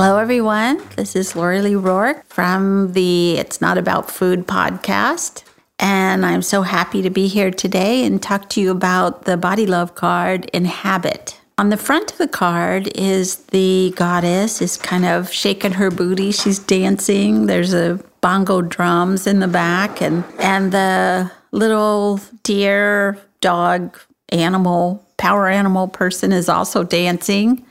Hello, everyone. This is Lori Lee Rourke from the It's Not About Food podcast. And I'm so happy to be here today and talk to you about the Body Love card Inhabit. On the front of the card is the goddess is kind of shaking her booty. She's dancing. There's a bongo drums in the back and and the little deer dog animal power animal person is also dancing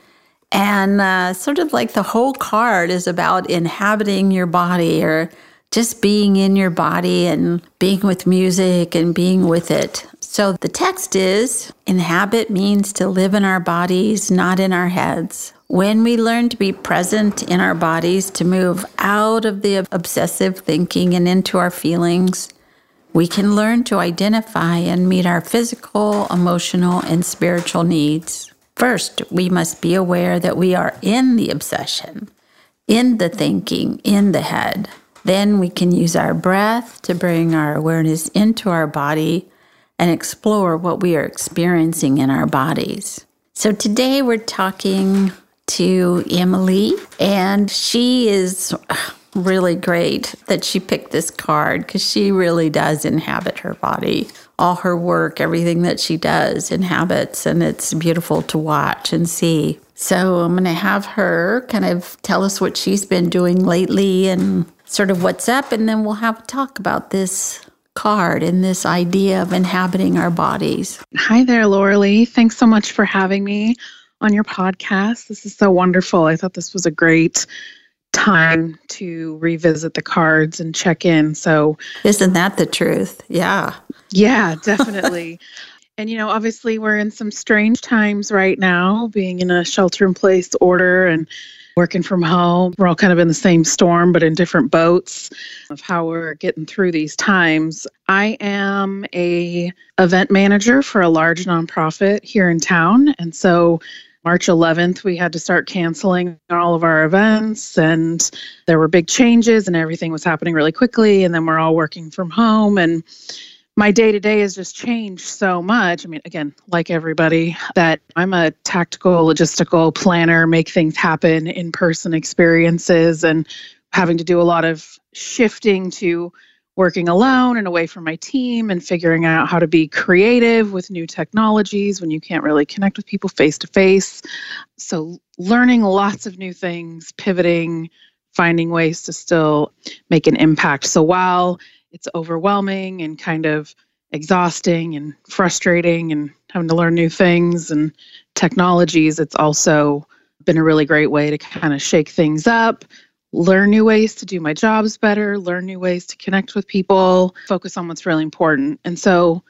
and uh, sort of like the whole card is about inhabiting your body or just being in your body and being with music and being with it. So the text is inhabit means to live in our bodies, not in our heads. When we learn to be present in our bodies, to move out of the obsessive thinking and into our feelings, we can learn to identify and meet our physical, emotional, and spiritual needs. First, we must be aware that we are in the obsession, in the thinking, in the head. Then we can use our breath to bring our awareness into our body and explore what we are experiencing in our bodies. So today we're talking to Emily, and she is uh, really great that she picked this card because she really does inhabit her body. All her work, everything that she does and habits, and it's beautiful to watch and see. So I'm going to have her kind of tell us what she's been doing lately and sort of what's up, and then we'll have a talk about this card and this idea of inhabiting our bodies. Hi there, Laura Lee. Thanks so much for having me on your podcast. This is so wonderful. I thought this was a great time to revisit the cards and check in. So, isn't that the truth? Yeah. Yeah, definitely. and, you know, obviously, we're in some strange times right now, being in a shelter in place order and working from home. We're all kind of in the same storm, but in different boats of how we're getting through these times. I am a event manager for a large nonprofit here in town. And so March 11th, we had to start canceling all of our events, and there were big changes, and everything was happening really quickly. And then we're all working from home, and my day to day has just changed so much. I mean, again, like everybody, that I'm a tactical, logistical planner, make things happen, in person experiences, and having to do a lot of shifting to working alone and away from my team and figuring out how to be creative with new technologies when you can't really connect with people face to face. So, learning lots of new things, pivoting, finding ways to still make an impact. So, while it's overwhelming and kind of exhausting and frustrating and having to learn new things and technologies, it's also been a really great way to kind of shake things up, learn new ways to do my jobs better, learn new ways to connect with people, focus on what's really important. And so,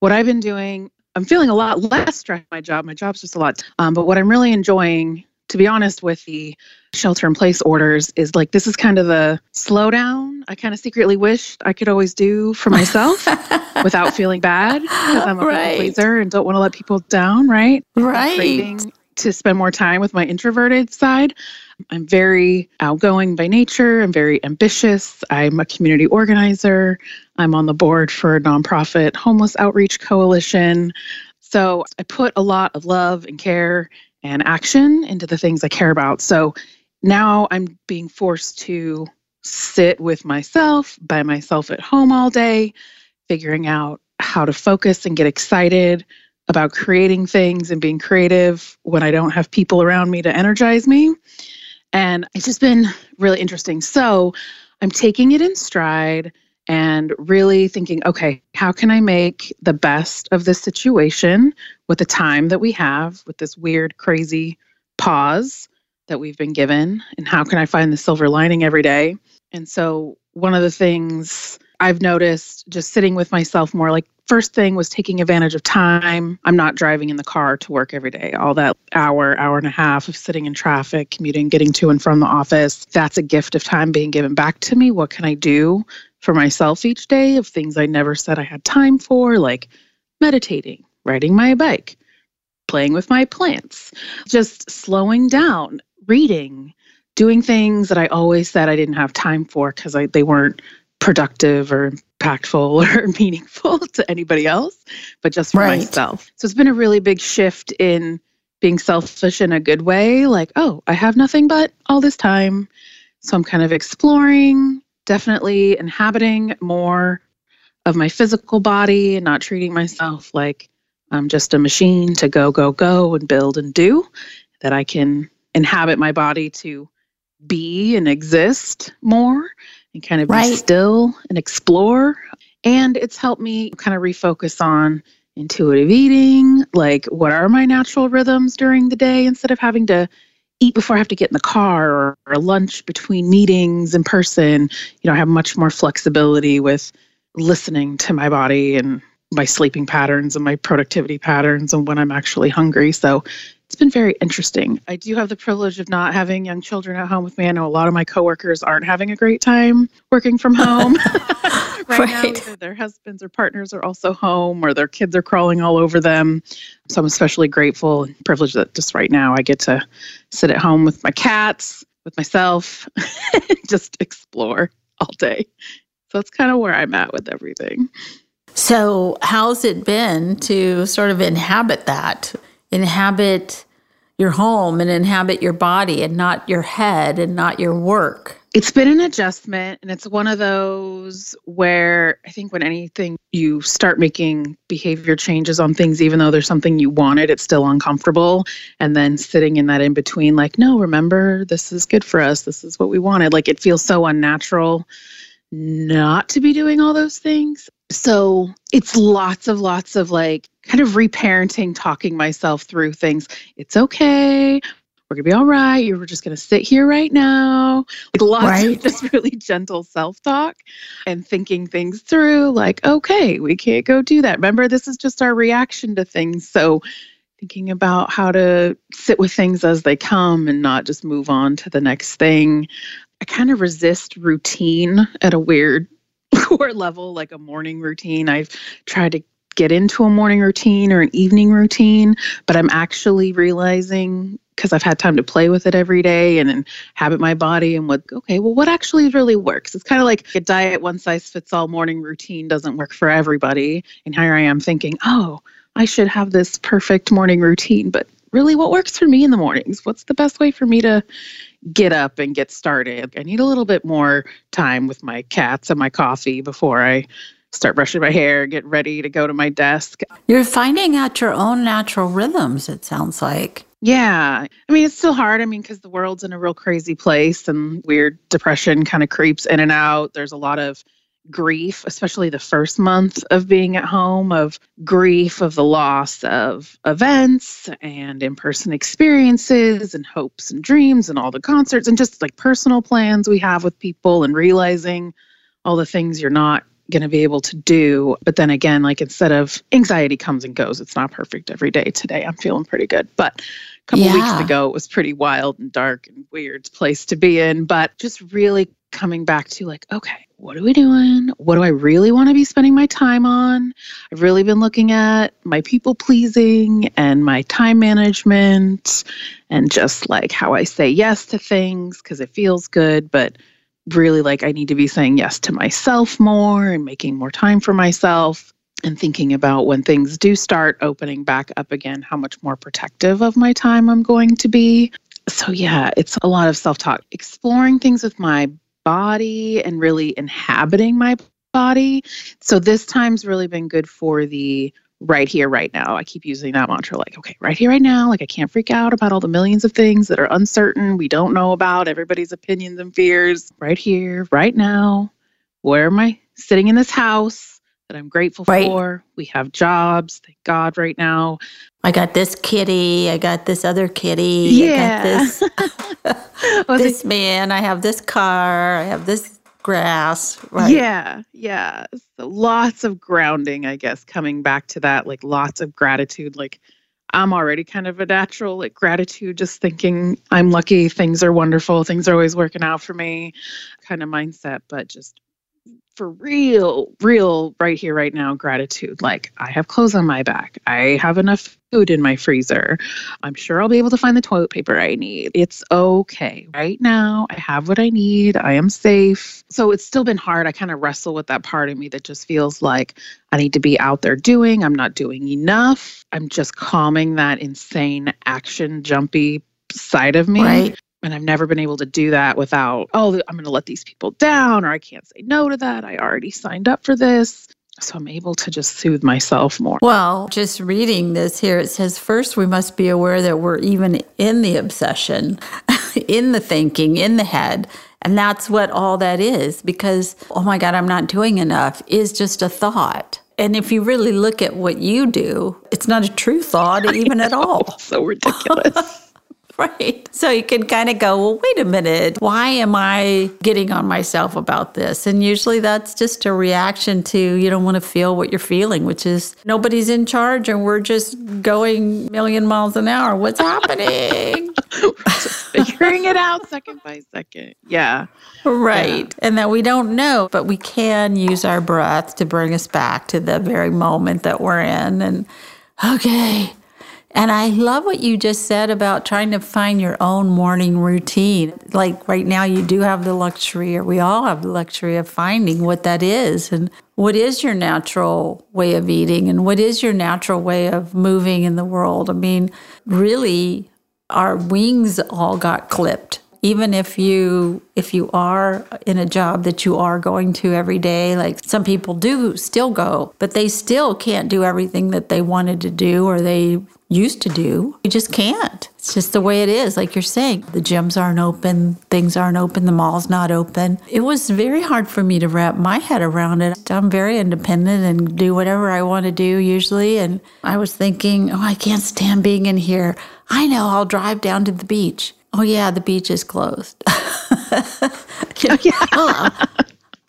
what I've been doing, I'm feeling a lot less stressed my job. My job's just a lot. Um, but what I'm really enjoying, to be honest, with the shelter in place orders is like this is kind of the slowdown I kind of secretly wish I could always do for myself without feeling bad because I'm a right. people pleaser and don't want to let people down, right? Right. To spend more time with my introverted side. I'm very outgoing by nature. I'm very ambitious. I'm a community organizer. I'm on the board for a nonprofit homeless outreach coalition. So I put a lot of love and care and action into the things I care about. So now I'm being forced to sit with myself by myself at home all day, figuring out how to focus and get excited about creating things and being creative when I don't have people around me to energize me. And it's just been really interesting. So I'm taking it in stride and really thinking, okay, how can I make the best of this situation with the time that we have with this weird, crazy pause that we've been given? And how can I find the silver lining every day? And so, one of the things I've noticed just sitting with myself more like first thing was taking advantage of time. I'm not driving in the car to work every day. All that hour, hour and a half of sitting in traffic, commuting, getting to and from the office, that's a gift of time being given back to me. What can I do for myself each day of things I never said I had time for, like meditating, riding my bike, playing with my plants, just slowing down, reading, doing things that I always said I didn't have time for because they weren't productive or impactful or meaningful to anybody else, but just for right. myself. So it's been a really big shift in being selfish in a good way. Like, oh, I have nothing but all this time. So I'm kind of exploring, definitely inhabiting more of my physical body and not treating myself like I'm just a machine to go, go, go and build and do, that I can inhabit my body to be and exist more and kind of right. be still and explore. And it's helped me kind of refocus on intuitive eating, like what are my natural rhythms during the day instead of having to eat before I have to get in the car or, or lunch between meetings in person. You know, I have much more flexibility with listening to my body and my sleeping patterns and my productivity patterns and when I'm actually hungry. So it's been very interesting. I do have the privilege of not having young children at home with me. I know a lot of my coworkers aren't having a great time working from home. right, right, now, either their husbands or partners are also home or their kids are crawling all over them. So I'm especially grateful and privileged that just right now I get to sit at home with my cats, with myself, just explore all day. So that's kind of where I'm at with everything. So, how's it been to sort of inhabit that? Inhabit your home and inhabit your body and not your head and not your work. It's been an adjustment, and it's one of those where I think when anything you start making behavior changes on things, even though there's something you wanted, it's still uncomfortable. And then sitting in that in between, like, no, remember, this is good for us. This is what we wanted. Like, it feels so unnatural not to be doing all those things. So it's lots of lots of like kind of reparenting, talking myself through things. It's okay. We're gonna be all right. You're just gonna sit here right now. Like lots right. of just really gentle self-talk and thinking things through, like, okay, we can't go do that. Remember, this is just our reaction to things. So thinking about how to sit with things as they come and not just move on to the next thing. I kind of resist routine at a weird core level, like a morning routine. I've tried to get into a morning routine or an evening routine, but I'm actually realizing because I've had time to play with it every day and inhabit my body and what okay, well what actually really works. It's kind of like a diet one size fits all morning routine doesn't work for everybody. And here I am thinking, "Oh, I should have this perfect morning routine, but really what works for me in the mornings? What's the best way for me to get up and get started. I need a little bit more time with my cats and my coffee before I start brushing my hair, get ready to go to my desk. You're finding out your own natural rhythms, it sounds like. Yeah. I mean, it's still hard. I mean, because the world's in a real crazy place and weird depression kind of creeps in and out. There's a lot of grief, especially the first month of being at home, of grief of the loss of events and in person experiences and hopes and dreams and all the concerts and just like personal plans we have with people and realizing all the things you're not going to be able to do. But then again, like instead of anxiety comes and goes, it's not perfect every day. Today, I'm feeling pretty good. But a couple yeah. weeks ago, it was pretty wild and dark and weird place to be in. But just really coming back to like, okay, what are we doing? What do I really want to be spending my time on? I've really been looking at my people pleasing and my time management and just like how I say yes to things because it feels good, but really like I need to be saying yes to myself more and making more time for myself and thinking about when things do start opening back up again, how much more protective of my time I'm going to be. So, yeah, it's a lot of self talk, exploring things with my body and really inhabiting my body. So this time's really been good for the right here, right now. I keep using that mantra like, okay, right here, right now. Like, I can't freak out about all the millions of things that are uncertain, we don't know about, everybody's opinions and fears. Right here, right now. Where am I sitting in this house that I'm grateful right. for? We have jobs, thank God, right now. I got this kitty. I got this other kitty. Yeah. I got this, this man. I have this car. I have this grass. Right. Yeah, yeah. So lots of grounding, I guess, coming back to that, like lots of gratitude. Like I'm already kind of a natural, like gratitude, just thinking I'm lucky, things are wonderful, things are always working out for me kind of mindset, but just for real, real right here, right now, gratitude. Like, I have clothes on my back. I have enough food in my freezer. I'm sure I'll be able to find the toilet paper I need. It's okay. Right now, I have what I need. I am safe. So it's still been hard. I kind of wrestle with that part of me that just feels like I need to be out there doing. I'm not doing enough. I'm just calming that insane action jumpy side of me. Right. And I've never been able to do that without, oh, I'm going to let these people down, or I can't say no to that. I already signed up for this. So I'm able to just soothe myself more. Well, just reading this here, it says first we must be aware that we're even in the obsession, in the thinking, in the head. And that's what all that is because, oh my God, I'm not doing enough is just a thought. And if you really look at what you do, it's not a true thought even at all. so ridiculous. Right. So you can kind of go, well, wait a minute. Why am I getting on myself about this? And usually that's just a reaction to you don't want to feel what you're feeling, which is nobody's in charge and we're just going million miles an hour. What's happening? figuring it out second by second. Yeah. Right. Yeah. And that we don't know, but we can use our breath to bring us back to the very moment that we're in. And okay, and I love what you just said about trying to find your own morning routine. Like right now, you do have the luxury, or we all have the luxury of finding what that is and what is your natural way of eating and what is your natural way of moving in the world. I mean, really, our wings all got clipped even if you if you are in a job that you are going to every day like some people do still go but they still can't do everything that they wanted to do or they used to do. You just can't. It's just the way it is. Like you're saying, the gyms aren't open, things aren't open, the mall's not open. It was very hard for me to wrap my head around it. I'm very independent and do whatever I want to do usually. And I was thinking, oh, I can't stand being in here. I know I'll drive down to the beach. Oh, yeah, the beach is closed. oh, yeah. oh,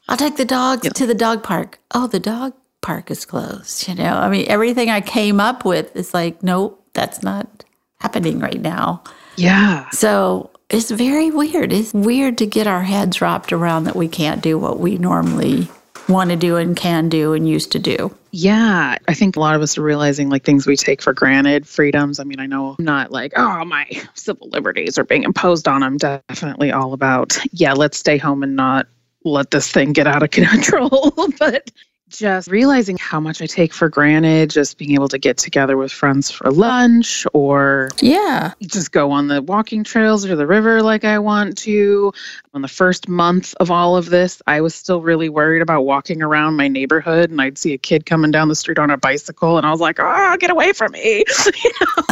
I'll take the dogs to the dog park. Oh, the dog park is closed. You know, I mean, everything I came up with is like, nope, that's not happening right now. Yeah. So it's very weird. It's weird to get our heads wrapped around that we can't do what we normally want to do and can do and used to do. Yeah, I think a lot of us are realizing like things we take for granted, freedoms. I mean, I know I'm not like, oh, my civil liberties are being imposed on. I'm definitely all about, yeah, let's stay home and not let this thing get out of control. but just realizing how much I take for granted, just being able to get together with friends for lunch or yeah, just go on the walking trails or the river like I want to. On the first month of all of this, I was still really worried about walking around my neighborhood and I'd see a kid coming down the street on a bicycle and I was like, "Oh, get away from me." you know,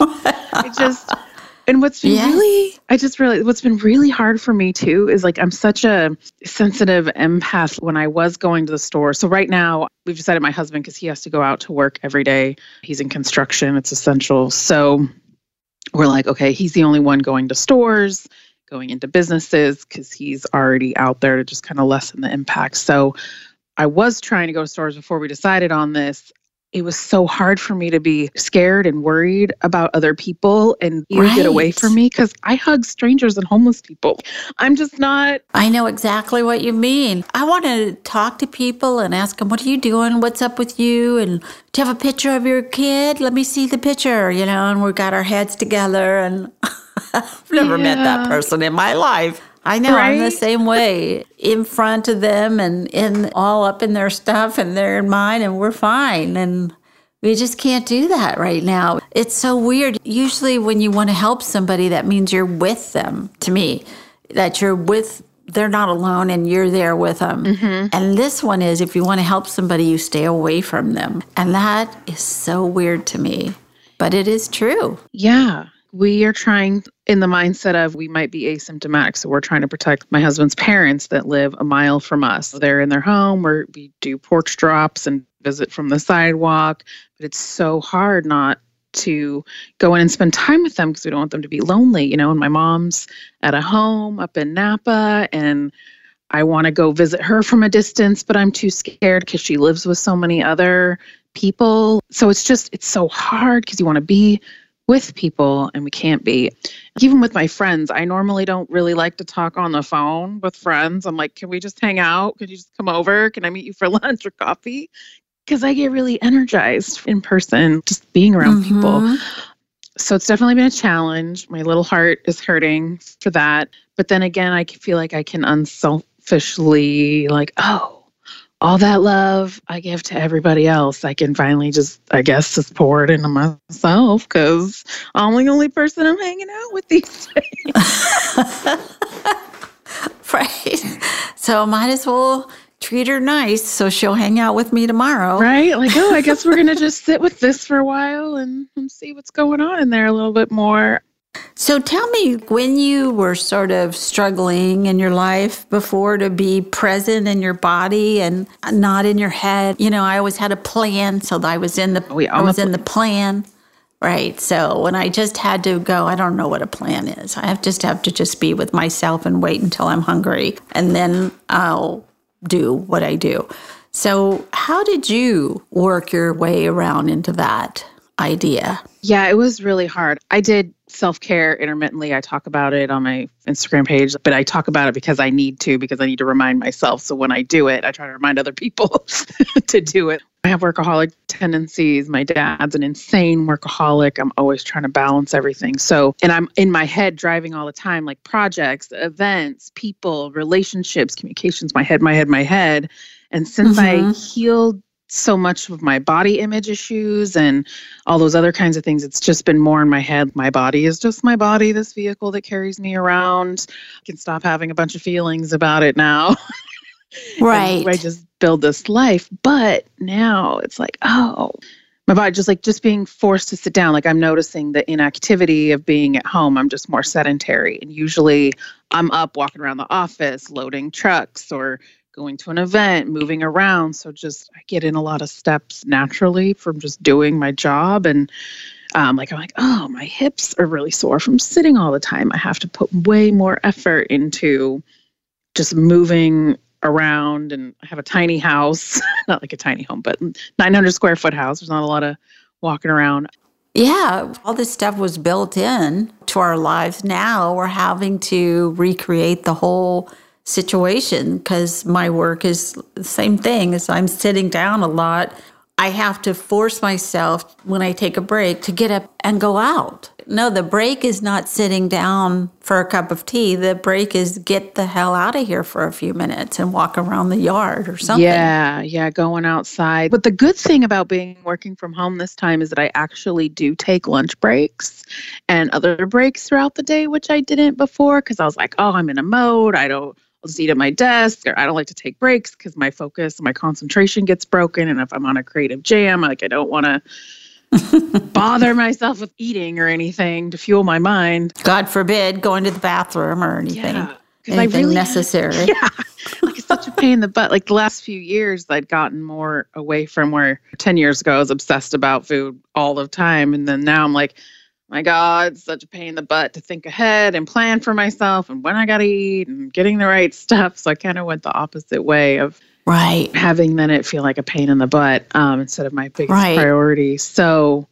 I just and what's been yes. really, I just really, what's been really hard for me too is like I'm such a sensitive empath when I was going to the store. So right now, we've decided my husband, because he has to go out to work every day, he's in construction, it's essential. So we're like, okay, he's the only one going to stores, going into businesses, because he's already out there to just kind of lessen the impact. So I was trying to go to stores before we decided on this it was so hard for me to be scared and worried about other people and you right. get away from me because I hug strangers and homeless people. I'm just not. I know exactly what you mean. I want to talk to people and ask them, What are you doing? What's up with you? And do you have a picture of your kid? Let me see the picture, you know, and we've got our heads together. And I've never yeah. met that person in my life. I know right? I'm the same way in front of them and in all up in their stuff and they're in mine and we're fine. And we just can't do that right now. It's so weird. Usually, when you want to help somebody, that means you're with them to me, that you're with they're not alone and you're there with them. Mm-hmm. And this one is if you want to help somebody, you stay away from them. And that is so weird to me, but it is true. Yeah we are trying in the mindset of we might be asymptomatic. So we're trying to protect my husband's parents that live a mile from us. They're in their home where we do porch drops and visit from the sidewalk. But it's so hard not to go in and spend time with them because we don't want them to be lonely, you know. And my mom's at a home up in Napa and I want to go visit her from a distance, but I'm too scared because she lives with so many other people. So it's just, it's so hard because you want to be with people and we can't be. Even with my friends, I normally don't really like to talk on the phone with friends. I'm like, can we just hang out? Can you just come over? Can I meet you for lunch or coffee? Because I get really energized in person, just being around mm-hmm. people. So it's definitely been a challenge. My little heart is hurting for that. But then again, I feel like I can unselfishly, like, oh, all that love I give to everybody else, I can finally just, I guess, just pour it into myself because I'm the only person I'm hanging out with these days. right. So might as well treat her nice so she'll hang out with me tomorrow. Right? Like, oh, I guess we're going to just sit with this for a while and, and see what's going on in there a little bit more. So tell me when you were sort of struggling in your life before to be present in your body and not in your head. You know, I always had a plan, so I was in the we I was in the plan. Right. So when I just had to go, I don't know what a plan is. I have just have to just be with myself and wait until I'm hungry and then I'll do what I do. So how did you work your way around into that idea? Yeah, it was really hard. I did self care intermittently. I talk about it on my Instagram page, but I talk about it because I need to, because I need to remind myself. So when I do it, I try to remind other people to do it. I have workaholic tendencies. My dad's an insane workaholic. I'm always trying to balance everything. So, and I'm in my head driving all the time, like projects, events, people, relationships, communications, my head, my head, my head. And since mm-hmm. I healed so much of my body image issues and all those other kinds of things. It's just been more in my head. My body is just my body, this vehicle that carries me around. I can stop having a bunch of feelings about it now. Right. I just build this life. But now it's like, oh, my body just like just being forced to sit down. Like I'm noticing the inactivity of being at home. I'm just more sedentary. And usually I'm up walking around the office, loading trucks or going to an event, moving around. So just I get in a lot of steps naturally from just doing my job. And um, like I'm like, oh, my hips are really sore from sitting all the time. I have to put way more effort into just moving around. And I have a tiny house, not like a tiny home, but 900 square foot house. There's not a lot of walking around. Yeah, all this stuff was built in to our lives. Now we're having to recreate the whole situation because my work is the same thing as I'm sitting down a lot. I have to force myself when I take a break to get up and go out. No, the break is not sitting down for a cup of tea. The break is get the hell out of here for a few minutes and walk around the yard or something. Yeah, yeah, going outside. But the good thing about being working from home this time is that I actually do take lunch breaks and other breaks throughout the day, which I didn't before because I was like, oh, I'm in a mode. I don't I'll just eat at my desk or I don't like to take breaks because my focus, my concentration gets broken. And if I'm on a creative jam, like I don't want to bother myself with eating or anything to fuel my mind. God forbid going to the bathroom or anything. Yeah. Anything really, necessary. Yeah. Like it's such a pain in the butt. Like the last few years, I'd gotten more away from where 10 years ago I was obsessed about food all the time. And then now I'm like, my God, such a pain in the butt to think ahead and plan for myself and when I got to eat and getting the right stuff. So I kind of went the opposite way of right having then it feel like a pain in the butt um, instead of my biggest right. priority. So,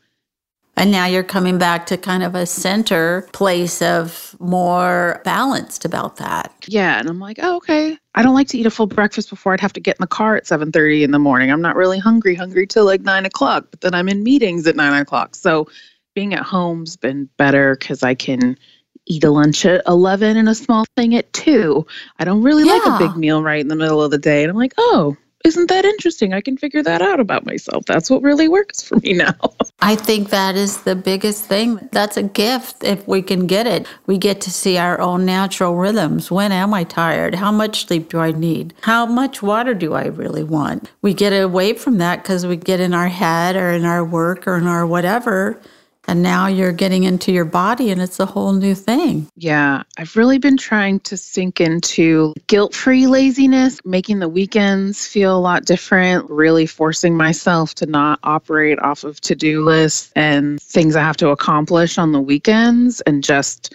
and now you're coming back to kind of a center place of more balanced about that. Yeah, and I'm like, oh, okay. I don't like to eat a full breakfast before I'd have to get in the car at 7:30 in the morning. I'm not really hungry, hungry till like nine o'clock, but then I'm in meetings at nine o'clock. So being at home's been better because I can eat a lunch at 11 and a small thing at 2. I don't really yeah. like a big meal right in the middle of the day. And I'm like, oh, isn't that interesting? I can figure that out about myself. That's what really works for me now. I think that is the biggest thing. That's a gift if we can get it. We get to see our own natural rhythms. When am I tired? How much sleep do I need? How much water do I really want? We get away from that because we get in our head or in our work or in our whatever and now you're getting into your body and it's a whole new thing. Yeah, I've really been trying to sink into guilt free laziness, making the weekends feel a lot different, really forcing myself to not operate off of to do lists and things I have to accomplish on the weekends and just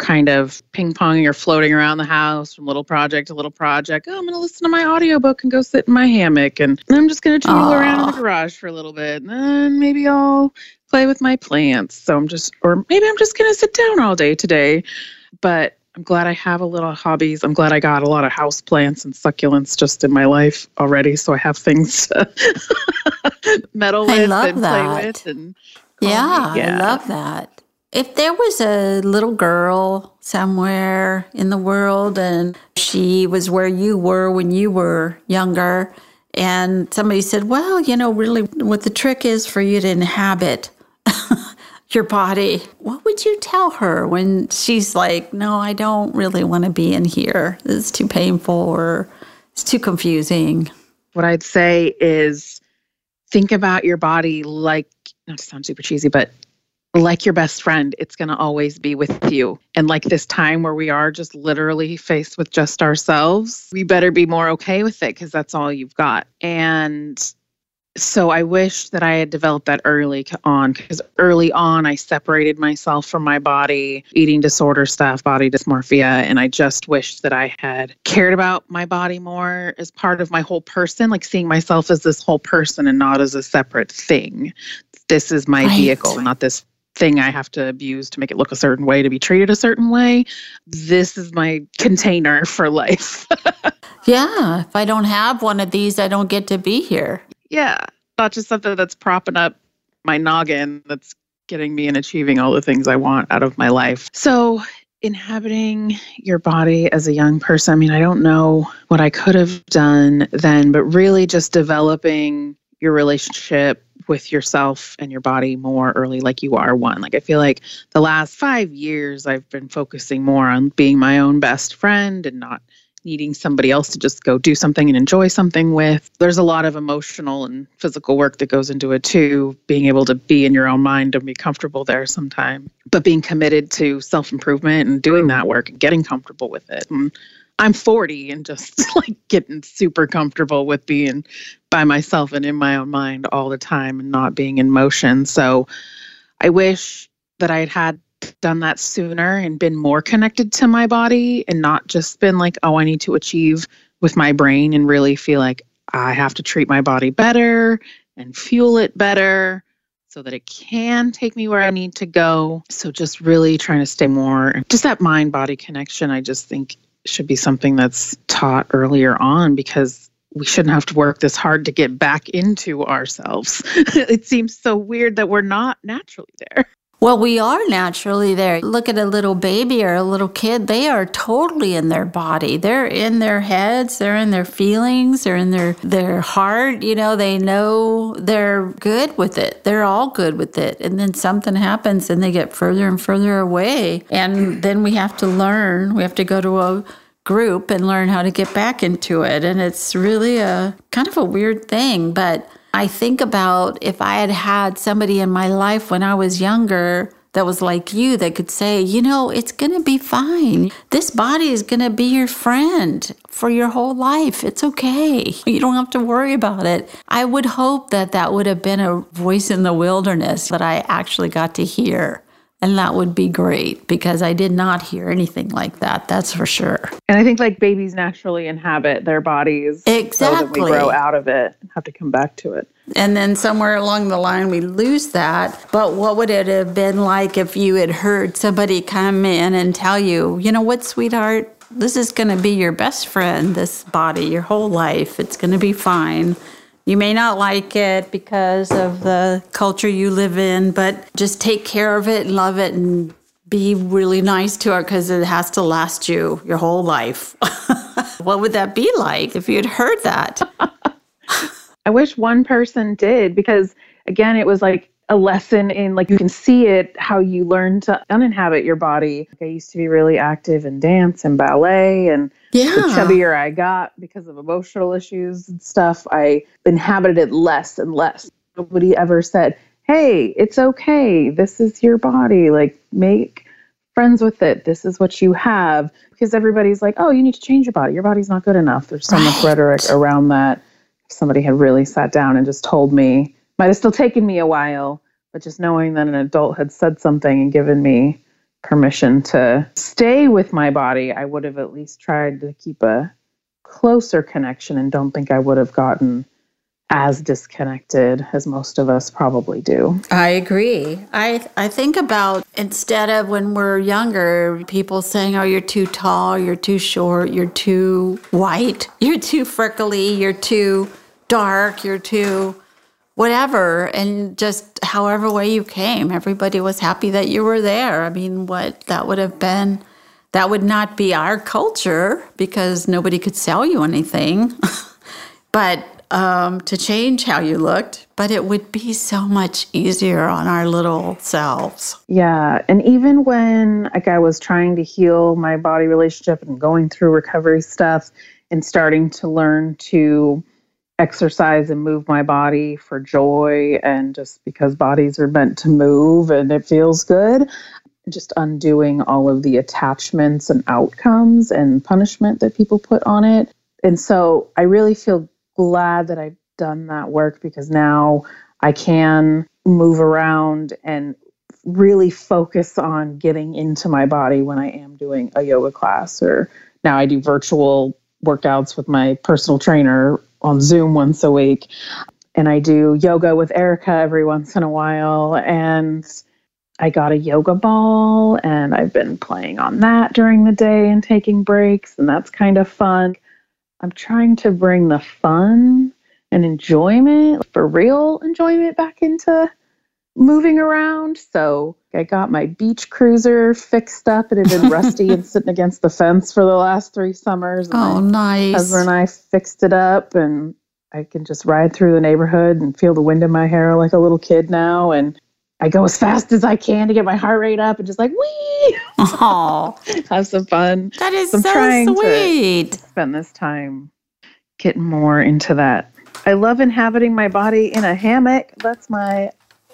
kind of ping ponging or floating around the house from little project to little project. Oh, I'm going to listen to my audiobook and go sit in my hammock. And I'm just going to tool around in the garage for a little bit. And then maybe I'll play with my plants. So I'm just, or maybe I'm just going to sit down all day today. But I'm glad I have a little hobbies. I'm glad I got a lot of house plants and succulents just in my life already. So I have things to meddle with and that. play with. And yeah, yeah, I love that. If there was a little girl somewhere in the world and she was where you were when you were younger, and somebody said, Well, you know, really what the trick is for you to inhabit your body, what would you tell her when she's like, No, I don't really want to be in here? It's too painful or it's too confusing. What I'd say is think about your body like, not to sound super cheesy, but like your best friend, it's going to always be with you. And like this time where we are just literally faced with just ourselves, we better be more okay with it because that's all you've got. And so I wish that I had developed that early on because early on I separated myself from my body, eating disorder stuff, body dysmorphia, and I just wish that I had cared about my body more as part of my whole person, like seeing myself as this whole person and not as a separate thing. This is my right. vehicle, not this thing I have to abuse to make it look a certain way, to be treated a certain way. This is my container for life. yeah. If I don't have one of these, I don't get to be here. Yeah. Not just something that's propping up my noggin that's getting me and achieving all the things I want out of my life. So, inhabiting your body as a young person, I mean, I don't know what I could have done then, but really just developing your relationship with yourself and your body more early like you are one like i feel like the last 5 years i've been focusing more on being my own best friend and not needing somebody else to just go do something and enjoy something with. There's a lot of emotional and physical work that goes into it too, being able to be in your own mind and be comfortable there sometime. But being committed to self improvement and doing that work and getting comfortable with it. And I'm 40 and just like getting super comfortable with being by myself and in my own mind all the time and not being in motion. So I wish that I had had done that sooner and been more connected to my body and not just been like, oh, I need to achieve with my brain and really feel like I have to treat my body better and fuel it better so that it can take me where I need to go. So just really trying to stay more just that mind body connection I just think should be something that's taught earlier on because we shouldn't have to work this hard to get back into ourselves. it seems so weird that we're not naturally there. Well, we are naturally there. Look at a little baby or a little kid. They are totally in their body. They're in their heads, they're in their feelings, they're in their their heart, you know, they know they're good with it. They're all good with it. And then something happens and they get further and further away. And then we have to learn. We have to go to a group and learn how to get back into it. And it's really a kind of a weird thing, but I think about if I had had somebody in my life when I was younger that was like you that could say, you know, it's going to be fine. This body is going to be your friend for your whole life. It's okay. You don't have to worry about it. I would hope that that would have been a voice in the wilderness that I actually got to hear. And that would be great because I did not hear anything like that. That's for sure. And I think like babies naturally inhabit their bodies. Exactly. So we grow out of it and have to come back to it. And then somewhere along the line we lose that. But what would it have been like if you had heard somebody come in and tell you, you know what, sweetheart, this is going to be your best friend, this body, your whole life. It's going to be fine. You may not like it because of the culture you live in, but just take care of it and love it and be really nice to it because it has to last you your whole life. what would that be like if you'd heard that? I wish one person did because, again, it was like a lesson in like you can see it how you learn to uninhabit your body. Like I used to be really active in dance and ballet and yeah. the chubbier I got because of emotional issues and stuff, I inhabited it less and less. Nobody ever said, Hey, it's okay. This is your body. Like make friends with it. This is what you have. Because everybody's like, Oh, you need to change your body. Your body's not good enough. There's so right. much rhetoric around that. Somebody had really sat down and just told me might have still taken me a while, but just knowing that an adult had said something and given me permission to stay with my body, I would have at least tried to keep a closer connection and don't think I would have gotten as disconnected as most of us probably do. I agree. I I think about instead of when we're younger, people saying, "Oh, you're too tall, you're too short, you're too white, you're too freckly, you're too dark, you're too whatever," and just however way you came, everybody was happy that you were there. I mean, what that would have been that would not be our culture because nobody could sell you anything. but um, to change how you looked, but it would be so much easier on our little selves. Yeah. And even when like I was trying to heal my body relationship and going through recovery stuff and starting to learn to exercise and move my body for joy and just because bodies are meant to move and it feels good, just undoing all of the attachments and outcomes and punishment that people put on it. And so I really feel glad that I've done that work because now I can move around and really focus on getting into my body when I am doing a yoga class or now I do virtual workouts with my personal trainer on Zoom once a week. And I do yoga with Erica every once in a while. And I got a yoga ball and I've been playing on that during the day and taking breaks. And that's kind of fun. I'm trying to bring the fun and enjoyment, for real enjoyment, back into moving around. So I got my beach cruiser fixed up. It had been rusty and sitting against the fence for the last three summers. Oh, nice. Husband and I fixed it up, and I can just ride through the neighborhood and feel the wind in my hair like a little kid now. And I go as fast as I can to get my heart rate up and just like wee. Oh, have some fun. That is so, so sweet. Spend this time getting more into that. I love inhabiting my body in a hammock. That's my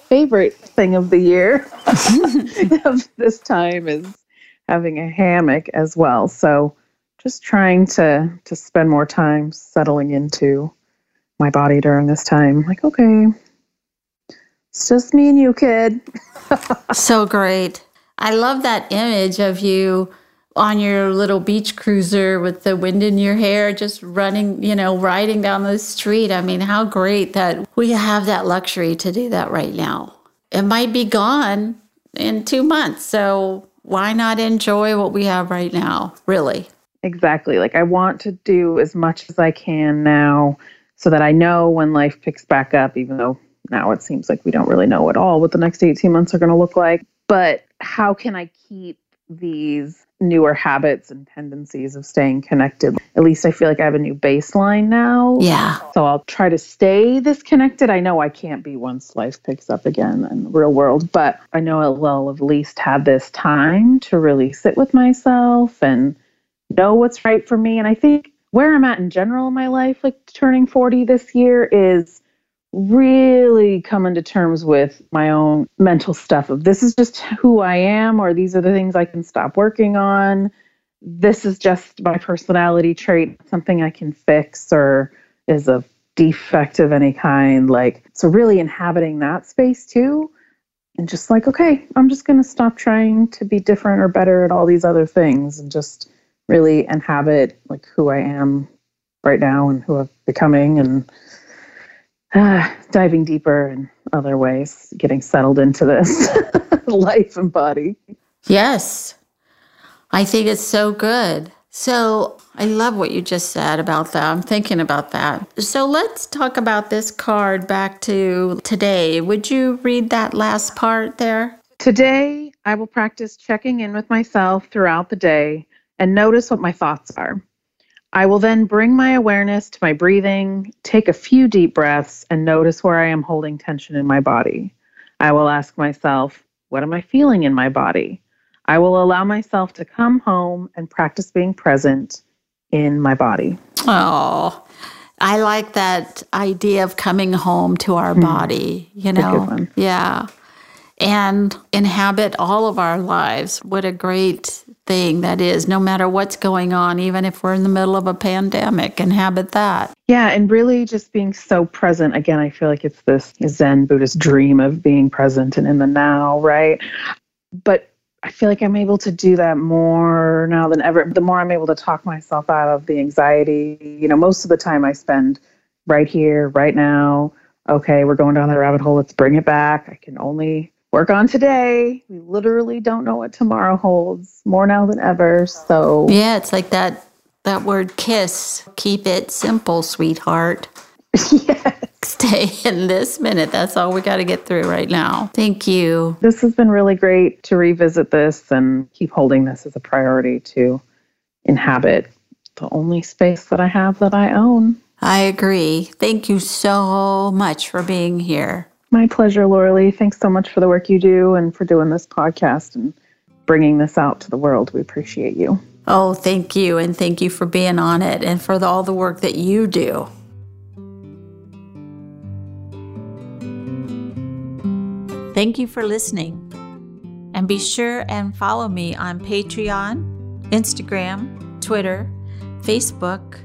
favorite thing of the year. of this time is having a hammock as well. So just trying to to spend more time settling into my body during this time. Like, okay, it's just me and you, kid. so great. I love that image of you on your little beach cruiser with the wind in your hair, just running, you know, riding down the street. I mean, how great that we have that luxury to do that right now. It might be gone in two months. So why not enjoy what we have right now, really? Exactly. Like, I want to do as much as I can now so that I know when life picks back up, even though now it seems like we don't really know at all what the next 18 months are going to look like. But how can I keep these newer habits and tendencies of staying connected? At least I feel like I have a new baseline now. Yeah. So I'll try to stay this connected. I know I can't be once life picks up again in the real world, but I know I'll at least have this time to really sit with myself and know what's right for me. And I think where I'm at in general in my life, like turning 40 this year, is really coming to terms with my own mental stuff of this is just who I am, or these are the things I can stop working on. This is just my personality trait, something I can fix, or is a defect of any kind. Like, so really inhabiting that space too. And just like, okay, I'm just going to stop trying to be different or better at all these other things and just really inhabit like who I am right now and who I'm becoming and uh, diving deeper in other ways, getting settled into this life and body. Yes. I think it's so good. So I love what you just said about that. I'm thinking about that. So let's talk about this card back to today. Would you read that last part there? Today, I will practice checking in with myself throughout the day and notice what my thoughts are. I will then bring my awareness to my breathing, take a few deep breaths, and notice where I am holding tension in my body. I will ask myself, what am I feeling in my body? I will allow myself to come home and practice being present in my body. Oh, I like that idea of coming home to our mm. body, you know? Yeah. And inhabit all of our lives. What a great thing that is, no matter what's going on, even if we're in the middle of a pandemic, inhabit that. Yeah, and really just being so present. Again, I feel like it's this Zen Buddhist dream of being present and in the now, right? But I feel like I'm able to do that more now than ever. The more I'm able to talk myself out of the anxiety, you know, most of the time I spend right here, right now. Okay, we're going down the rabbit hole. Let's bring it back. I can only work on today. We literally don't know what tomorrow holds more now than ever. So, yeah, it's like that that word kiss. Keep it simple, sweetheart. yes. Stay in this minute. That's all we got to get through right now. Thank you. This has been really great to revisit this and keep holding this as a priority to inhabit the only space that I have that I own. I agree. Thank you so much for being here. My pleasure, Laura Thanks so much for the work you do and for doing this podcast and bringing this out to the world. We appreciate you. Oh, thank you. And thank you for being on it and for the, all the work that you do. Thank you for listening. And be sure and follow me on Patreon, Instagram, Twitter, Facebook,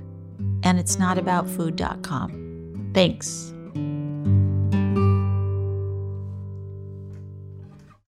and it's not about food.com. Thanks.